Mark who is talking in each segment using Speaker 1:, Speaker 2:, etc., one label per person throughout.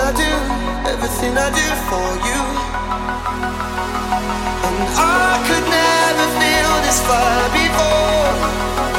Speaker 1: I do,
Speaker 2: everything I do for you. And I could never feel this fire before.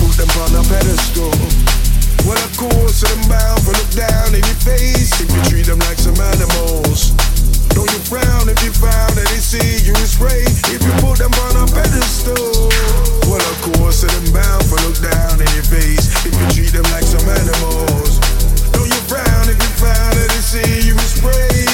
Speaker 3: Put them on a pedestal, well, of course, them bound for look down in your face. If you treat them like some animals, don't you frown if you found that they see you as prey. If you put them on a pedestal, well, of course, them bound for look down in your face. If you treat them like some animals, don't you frown if you found that they see you as prey.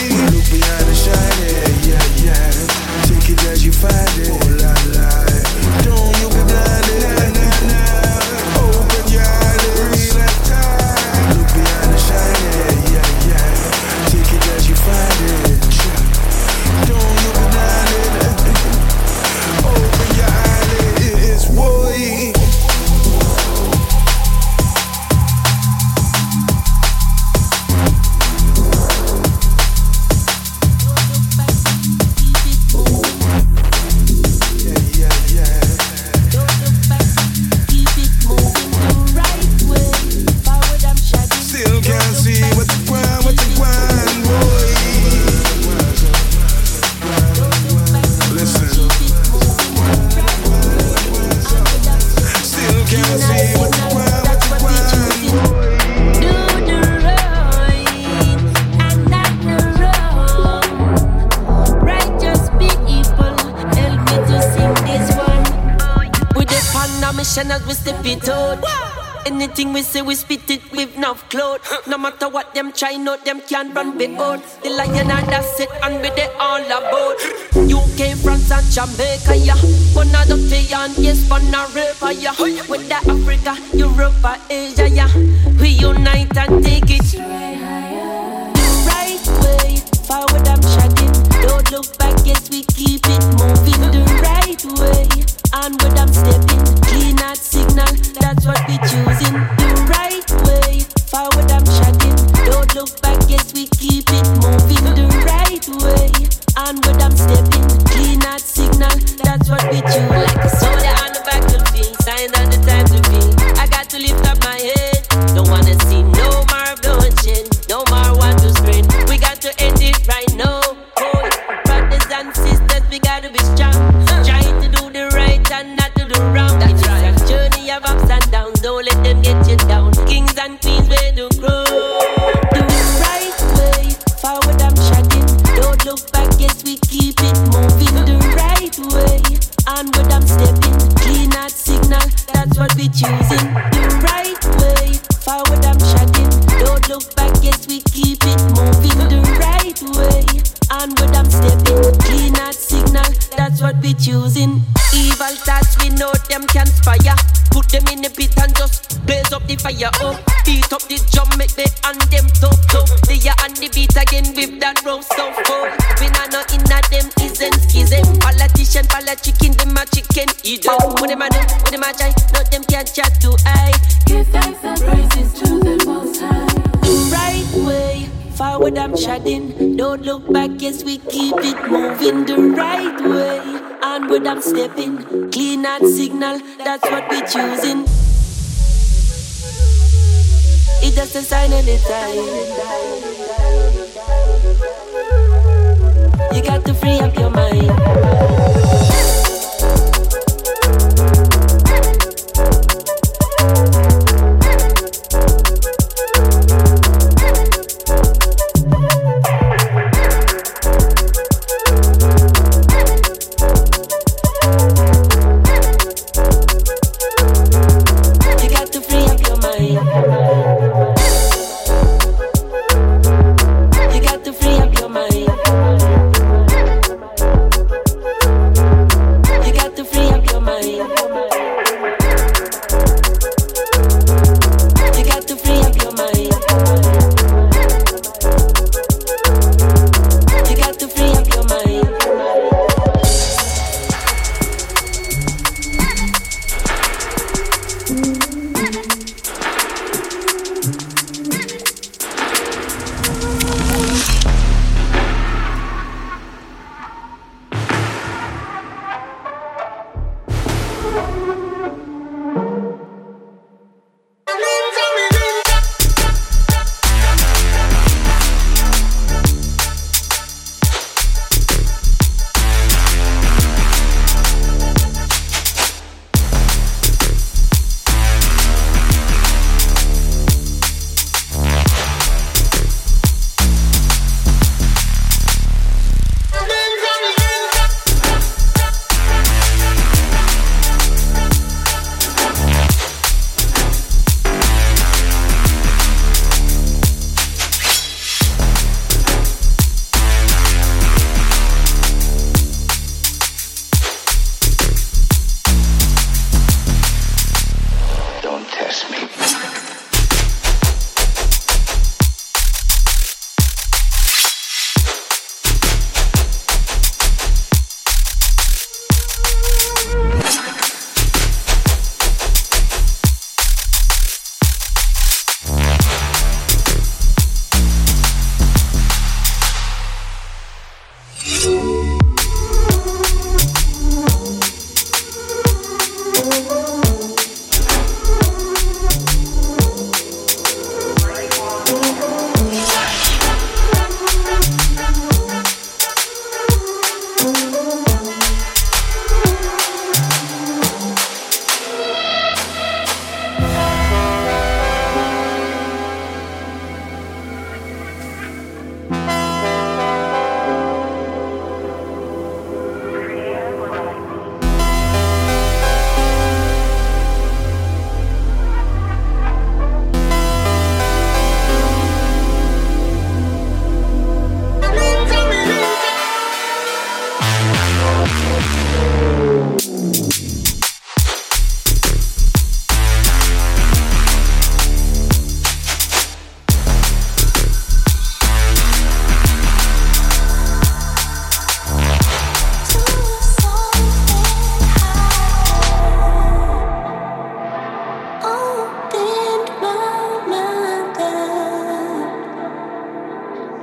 Speaker 4: Thing we say, we spit it with enough clout. No matter what them try, no them can run me out. The lion and the it, and we they all about. UK, France, and Jamaica, yeah. One of the and yes, one of river, yeah. With the Africa, Europe, Asia, yeah. We unite and take it. Right way, forward I'm shaking. Don't look back, yes, we keep it moving the right way. Onward I'm stepping, clean that signal, that's what we choose. I'm stepping. Clean that signal, that's what we're choosing. It's just a sign of the time. You got to free up your mind.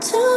Speaker 4: to